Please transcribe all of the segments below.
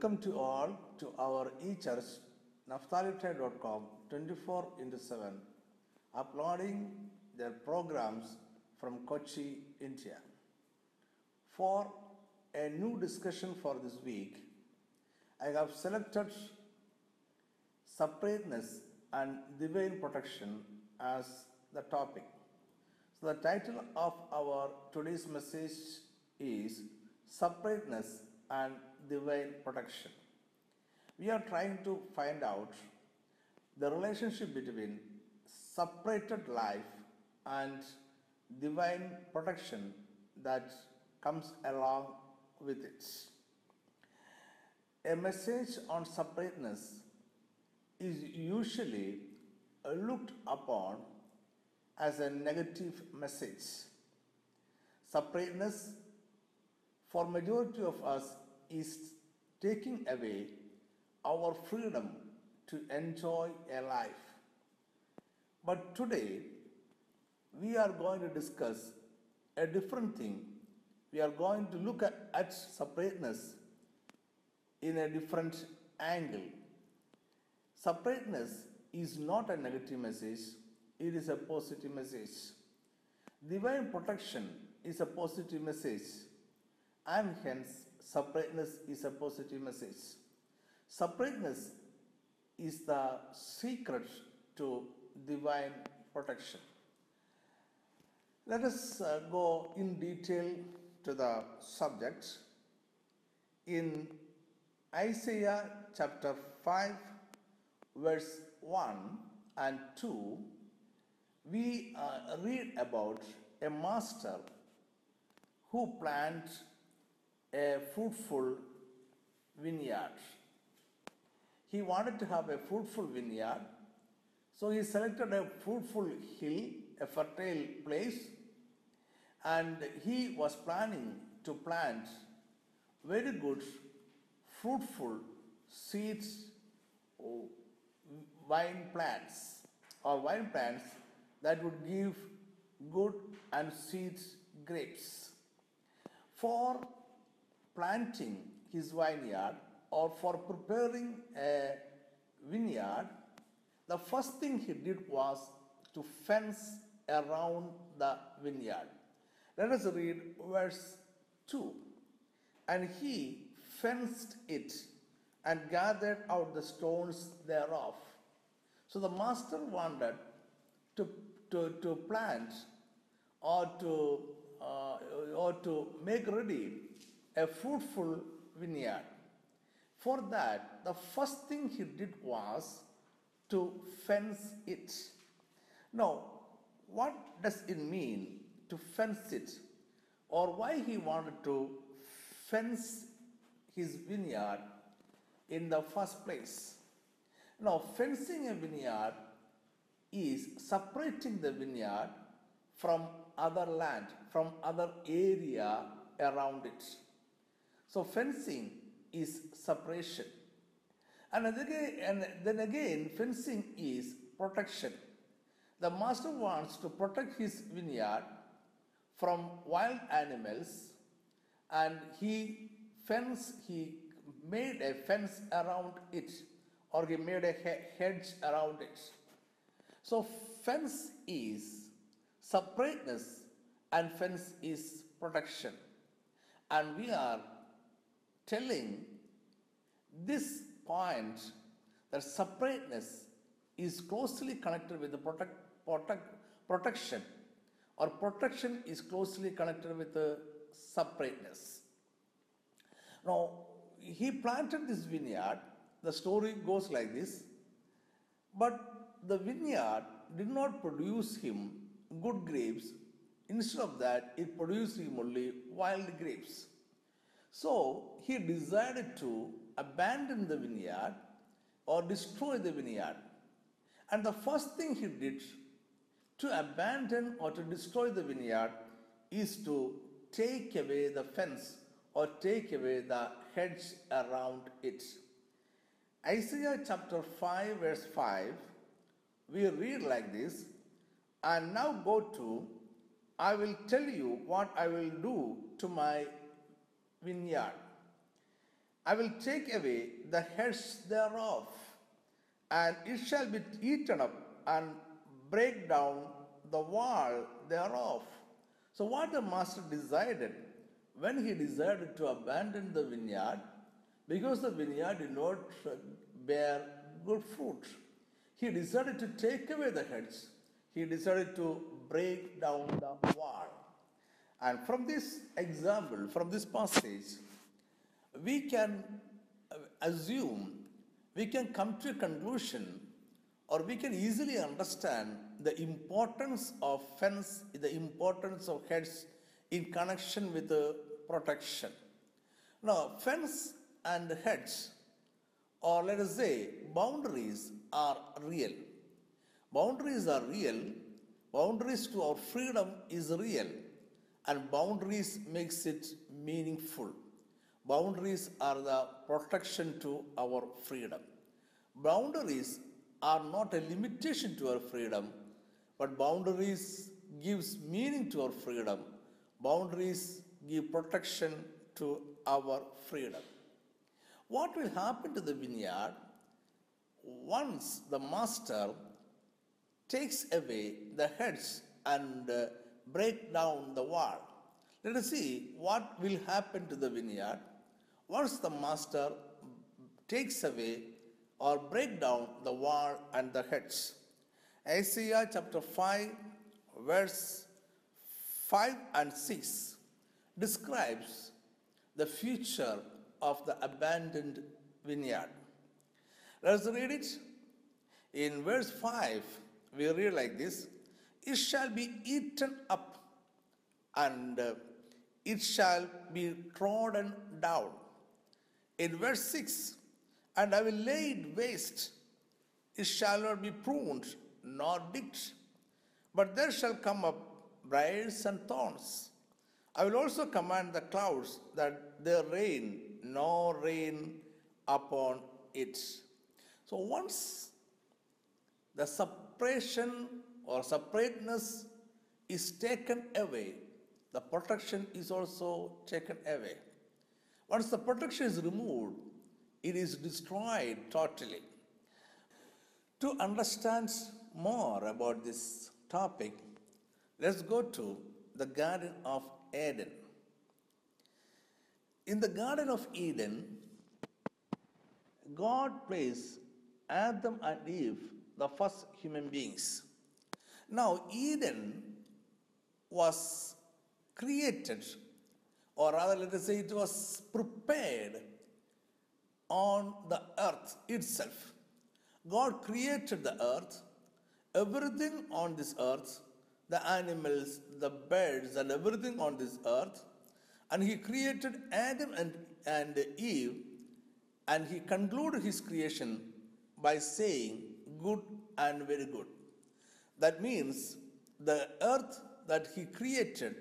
Welcome to all to our e-church naphtalitai.com 24 into 7 uploading their programs from Kochi, India. For a new discussion for this week, I have selected separateness and divine protection as the topic. So, the title of our today's message is Separateness and Divine Protection. We are trying to find out the relationship between separated life and divine protection that comes along with it. A message on separateness is usually looked upon as a negative message. Separateness for majority of us is taking away our freedom to enjoy a life. But today we are going to discuss a different thing. We are going to look at, at separateness in a different angle. Separateness is not a negative message, it is a positive message. Divine protection is a positive message, and hence separateness is a positive message. Separateness is the secret to divine protection. Let us uh, go in detail to the subject. In Isaiah chapter 5, verse 1 and 2, we uh, read about a master who plants a fruitful vineyard. He wanted to have a fruitful vineyard, so he selected a fruitful hill, a fertile place, and he was planning to plant very good, fruitful seeds, oh, wine plants, or wine plants that would give good and sweet grapes. For planting his vineyard or for preparing a vineyard, the first thing he did was to fence around the vineyard. Let us read verse 2. And he fenced it and gathered out the stones thereof. So the master wanted to, to, to plant or to, uh, or to make ready a fruitful vineyard. For that, the first thing he did was to fence it. Now, what does it mean to fence it? Or why he wanted to fence his vineyard in the first place? Now, fencing a vineyard is separating the vineyard from other land, from other area around it. So fencing is separation. And and then again, fencing is protection. The master wants to protect his vineyard from wild animals, and he fence he made a fence around it, or he made a hedge around it. So fence is separateness and fence is protection. And we are telling this point that separateness is closely connected with the protect, protect, protection or protection is closely connected with the separateness. Now, he planted this vineyard. The story goes like this. But the vineyard did not produce him good grapes. Instead of that, it produced him only wild grapes. So he decided to abandon the vineyard or destroy the vineyard. And the first thing he did to abandon or to destroy the vineyard is to take away the fence or take away the hedge around it. Isaiah chapter 5, verse 5, we read like this And now go to, I will tell you what I will do to my vineyard. I will take away the heads thereof, and it shall be eaten up, and break down the wall thereof. So, what the master decided when he decided to abandon the vineyard, because the vineyard did not bear good fruit, he decided to take away the heads, he decided to break down the wall. And from this example, from this passage, we can uh, assume, we can come to a conclusion, or we can easily understand the importance of fence, the importance of heads in connection with the protection. Now, fence and heads, or let us say boundaries, are real. Boundaries are real. Boundaries to our freedom is real, and boundaries makes it meaningful. Boundaries are the protection to our freedom. Boundaries are not a limitation to our freedom, but boundaries gives meaning to our freedom. Boundaries give protection to our freedom. What will happen to the vineyard once the master takes away the heads and uh, break down the wall? Let us see what will happen to the vineyard once the master takes away or break down the wall and the heads. Isaiah chapter 5, verse 5 and 6 describes the future of the abandoned vineyard. Let's read it. In verse 5, we read like this It shall be eaten up, and it shall be trodden down. In verse 6, and I will lay it waste, it shall not be pruned nor digged, but there shall come up briars and thorns. I will also command the clouds that there rain no rain upon it. So once the separation or separateness is taken away, the protection is also taken away. Once the protection is removed, it is destroyed totally. To understand more about this topic, let's go to the Garden of Eden. In the Garden of Eden, God placed Adam and Eve, the first human beings. Now, Eden was created, or rather, let us say it was prepared on the earth itself. God created the earth, everything on this earth, the animals, the birds, and everything on this earth, and He created Adam and, and Eve, and He concluded His creation by saying, Good and very good. That means the earth that He created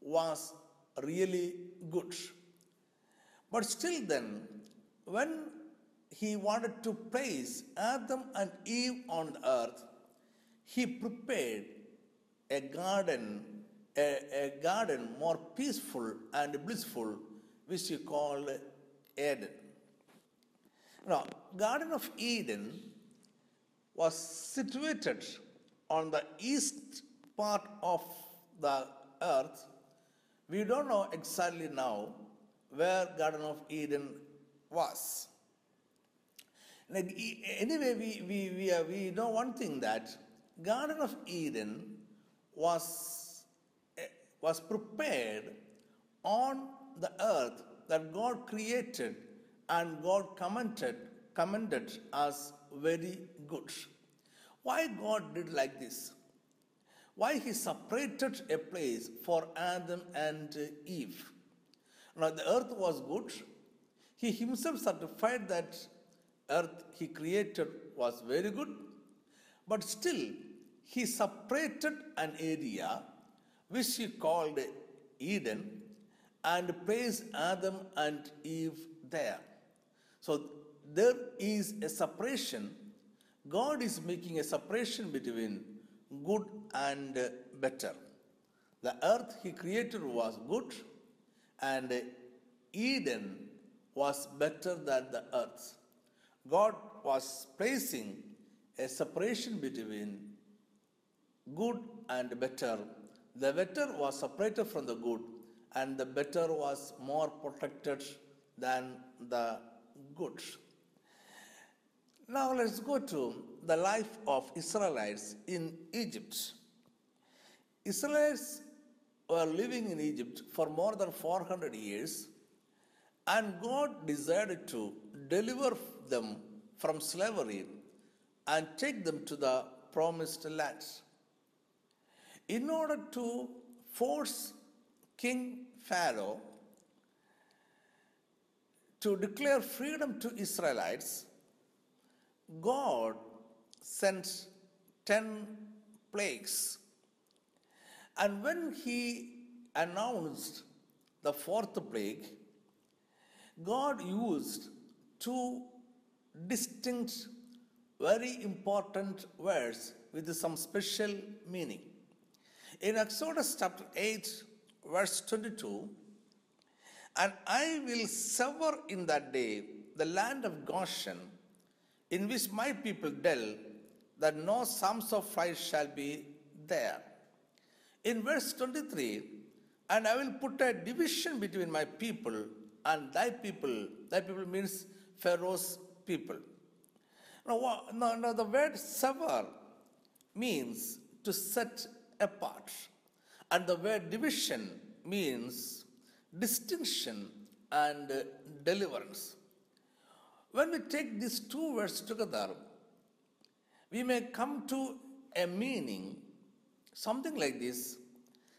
was really good. But still, then, when He wanted to place Adam and Eve on the earth, He prepared a garden, a, a garden more peaceful and blissful, which He called Eden. Now, Garden of Eden was situated on the east part of the earth. We don't know exactly now where Garden of Eden was. Anyway, we, we, we, uh, we know one thing that Garden of Eden was, eh, was prepared on the earth that God created and God commented, commended as very good. Why God did like this? Why He separated a place for Adam and Eve? Now the earth was good. He Himself certified that earth He created was very good, but still He separated an area which He called Eden and placed Adam and Eve there. So there is a separation. God is making a separation between good and better. The earth He created was good, and Eden was better than the earth. God was placing a separation between good and better. The better was separated from the good, and the better was more protected than the good. Now let's go to the life of Israelites in Egypt. Israelites were living in Egypt for more than 400 years, and God desired to deliver them from slavery and take them to the promised land. In order to force King Pharaoh to declare freedom to Israelites, God sent 10 plagues. And when he announced the fourth plague, God used two distinct, very important words with some special meaning. In Exodus chapter 8, verse 22, and I will sever in that day the land of Goshen in which my people dwell, that no sums of fire shall be there. In verse 23, and I will put a division between my people and thy people. Thy people means Pharaoh's people. Now, now, now the word sever means to set apart, and the word division means distinction and deliverance. When we take these two words together, we may come to a meaning something like this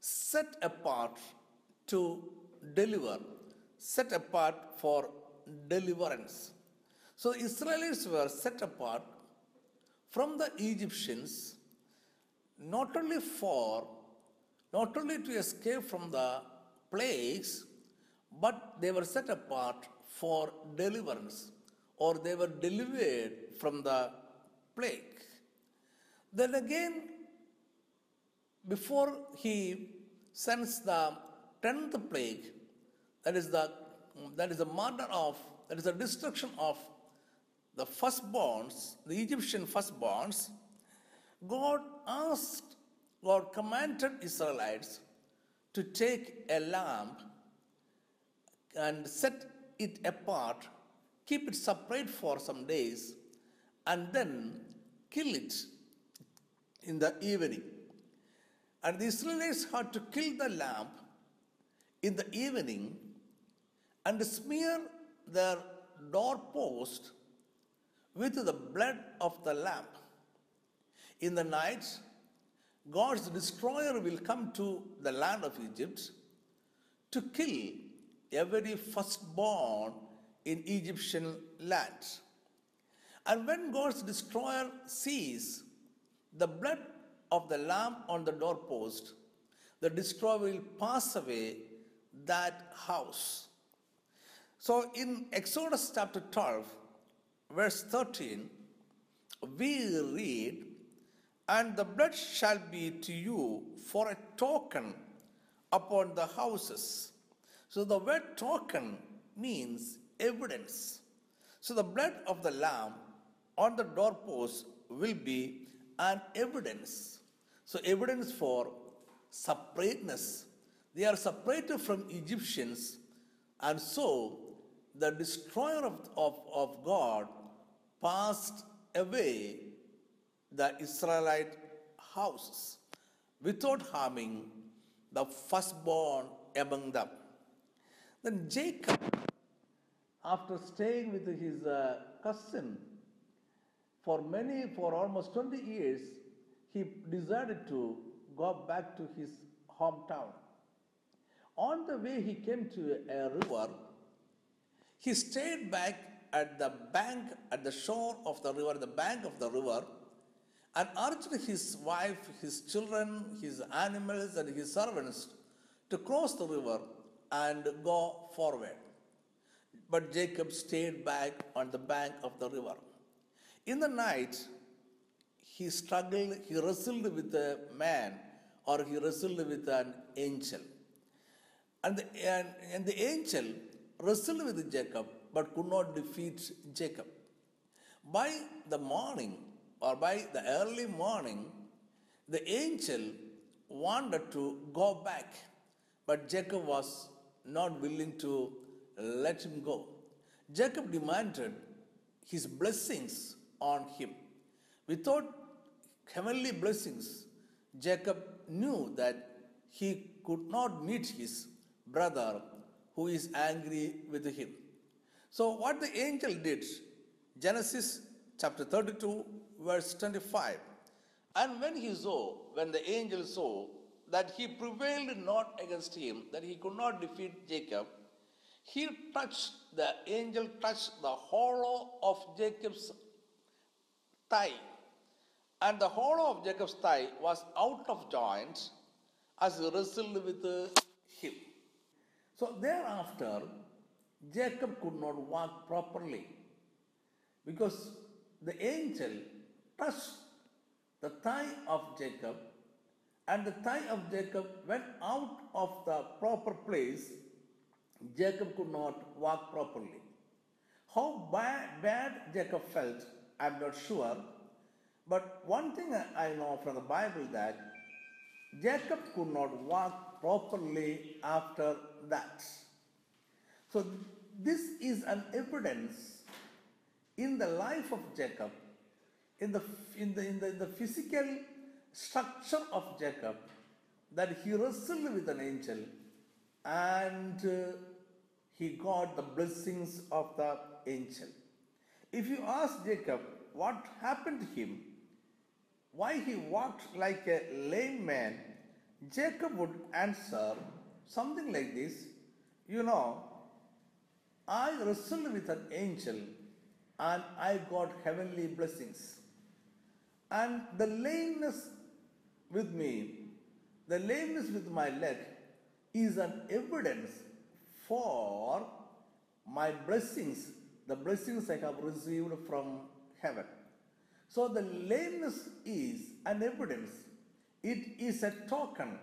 set apart to deliver, set apart for deliverance. So, Israelites were set apart from the Egyptians not only for, not only to escape from the plagues, but they were set apart for deliverance or they were delivered from the plague. Then again, before he sends the tenth plague, that is the that is the murder of that is the destruction of the firstborns, the Egyptian firstborns, God asked, God commanded Israelites to take a lamb and set it apart keep it separate for some days, and then kill it in the evening. And the Israelites had to kill the lamb in the evening and smear their doorpost with the blood of the lamb. In the night, God's destroyer will come to the land of Egypt to kill every firstborn in Egyptian land. And when God's destroyer sees the blood of the lamb on the doorpost, the destroyer will pass away that house. So in Exodus chapter 12, verse 13, we read, And the blood shall be to you for a token upon the houses. So the word token means evidence. So the blood of the lamb on the doorpost will be an evidence. So evidence for separateness. They are separated from Egyptians, and so the destroyer of, of, of God passed away the Israelite houses without harming the firstborn among them. Then Jacob after staying with his uh, cousin for many, for almost 20 years, he decided to go back to his hometown. On the way, he came to a river. He stayed back at the bank, at the shore of the river, the bank of the river, and urged his wife, his children, his animals, and his servants to cross the river and go forward. But Jacob stayed back on the bank of the river. In the night, he struggled, he wrestled with a man or he wrestled with an angel. And the, and, and the angel wrestled with Jacob, but could not defeat Jacob. By the morning or by the early morning, the angel wanted to go back, but Jacob was not willing to let him go. Jacob demanded his blessings on him. Without heavenly blessings, Jacob knew that he could not meet his brother who is angry with him. So, what the angel did, Genesis chapter 32, verse 25. And when he saw, when the angel saw that he prevailed not against him, that he could not defeat Jacob, he touched, the angel touched the hollow of Jacob's thigh. And the hollow of Jacob's thigh was out of joint as he wrestled with him. So thereafter, Jacob could not walk properly because the angel touched the thigh of Jacob, and the thigh of Jacob went out of the proper place. Jacob could not walk properly. How bad, bad Jacob felt, I'm not sure. But one thing I know from the Bible that Jacob could not walk properly after that. So this is an evidence in the life of Jacob, in the, in the, in the, in the physical structure of Jacob, that he wrestled with an angel and uh, he got the blessings of the angel. If you ask Jacob what happened to him, why he walked like a lame man, Jacob would answer something like this You know, I wrestled with an angel and I got heavenly blessings. And the lameness with me, the lameness with my leg, is an evidence for my blessings, the blessings I have received from heaven. So the lameness is an evidence. It is a token.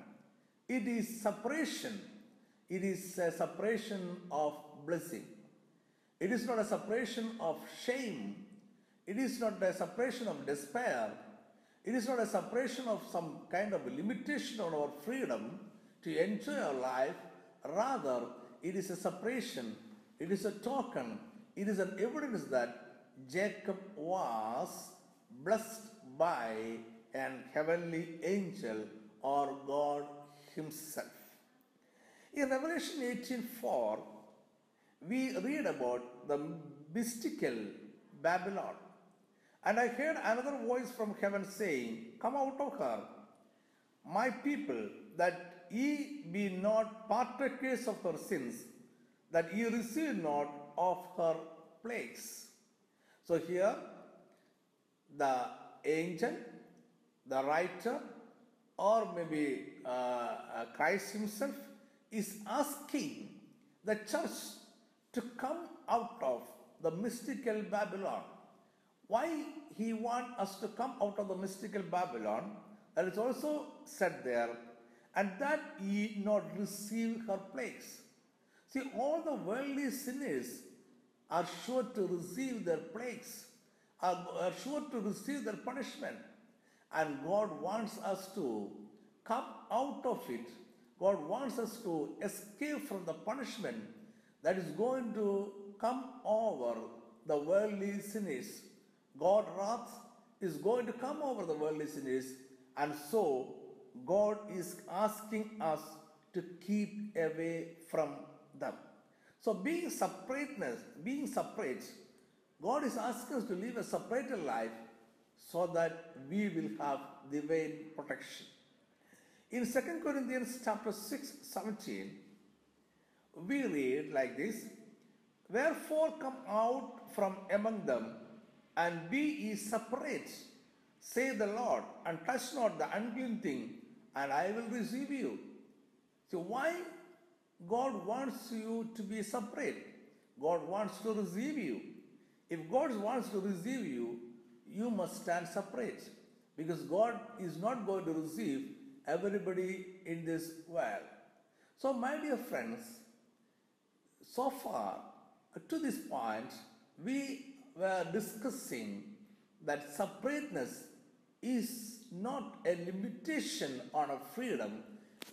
It is separation. It is a separation of blessing. It is not a separation of shame. It is not a separation of despair. It is not a separation of some kind of limitation on our freedom to enjoy our life. Rather, it is a separation. It is a token. It is an evidence that Jacob was blessed by an heavenly angel or God Himself. In Revelation 18:4, we read about the mystical Babylon. And I heard another voice from heaven saying, Come out of her, my people, that ye be not partakers of her sins, that ye receive not of her plagues. So here, the angel, the writer, or maybe uh, uh, Christ himself is asking the church to come out of the mystical Babylon. Why he want us to come out of the mystical Babylon? That is also said there, and that ye not receive her place. See, all the worldly sinners are sure to receive their plagues, are, are sure to receive their punishment. And God wants us to come out of it. God wants us to escape from the punishment that is going to come over the worldly sinners. God wrath is going to come over the worldly sinners, and so God is asking us to keep away from them. So being separateness, being separate, God is asking us to live a separated life so that we will have divine protection. In 2 Corinthians chapter 6, 17, we read like this Wherefore come out from among them and be ye separate, say the Lord, and touch not the unclean thing, and I will receive you. So, why God wants you to be separate? God wants to receive you. If God wants to receive you, you must stand separate because God is not going to receive everybody in this world. So, my dear friends, so far uh, to this point, we were discussing that separateness is not a limitation on our freedom,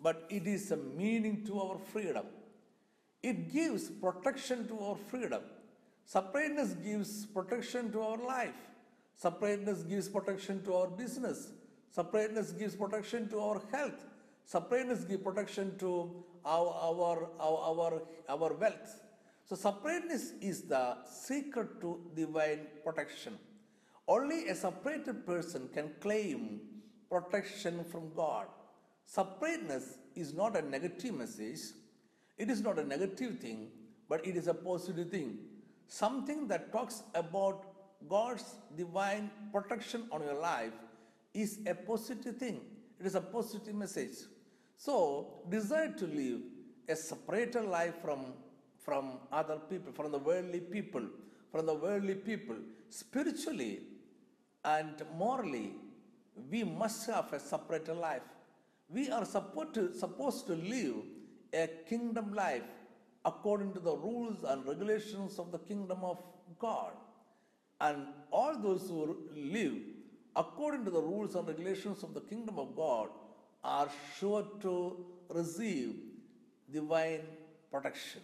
but it is a meaning to our freedom. It gives protection to our freedom. Separateness gives protection to our life. Separateness gives protection to our business. Separateness gives protection to our health. Separateness gives protection to our, our, our, our, our wealth. So, separateness is the secret to divine protection. Only a separated person can claim protection from God. Separateness is not a negative message, it is not a negative thing, but it is a positive thing. Something that talks about God's divine protection on your life is a positive thing, it is a positive message. So, desire to live a separated life from, from other people, from the worldly people, from the worldly people, spiritually and morally, we must have a separate life. We are supposed to, live a kingdom life according to the rules and regulations of the kingdom of God. And all those who live according to the rules and regulations of the kingdom of God are sure to receive divine protection.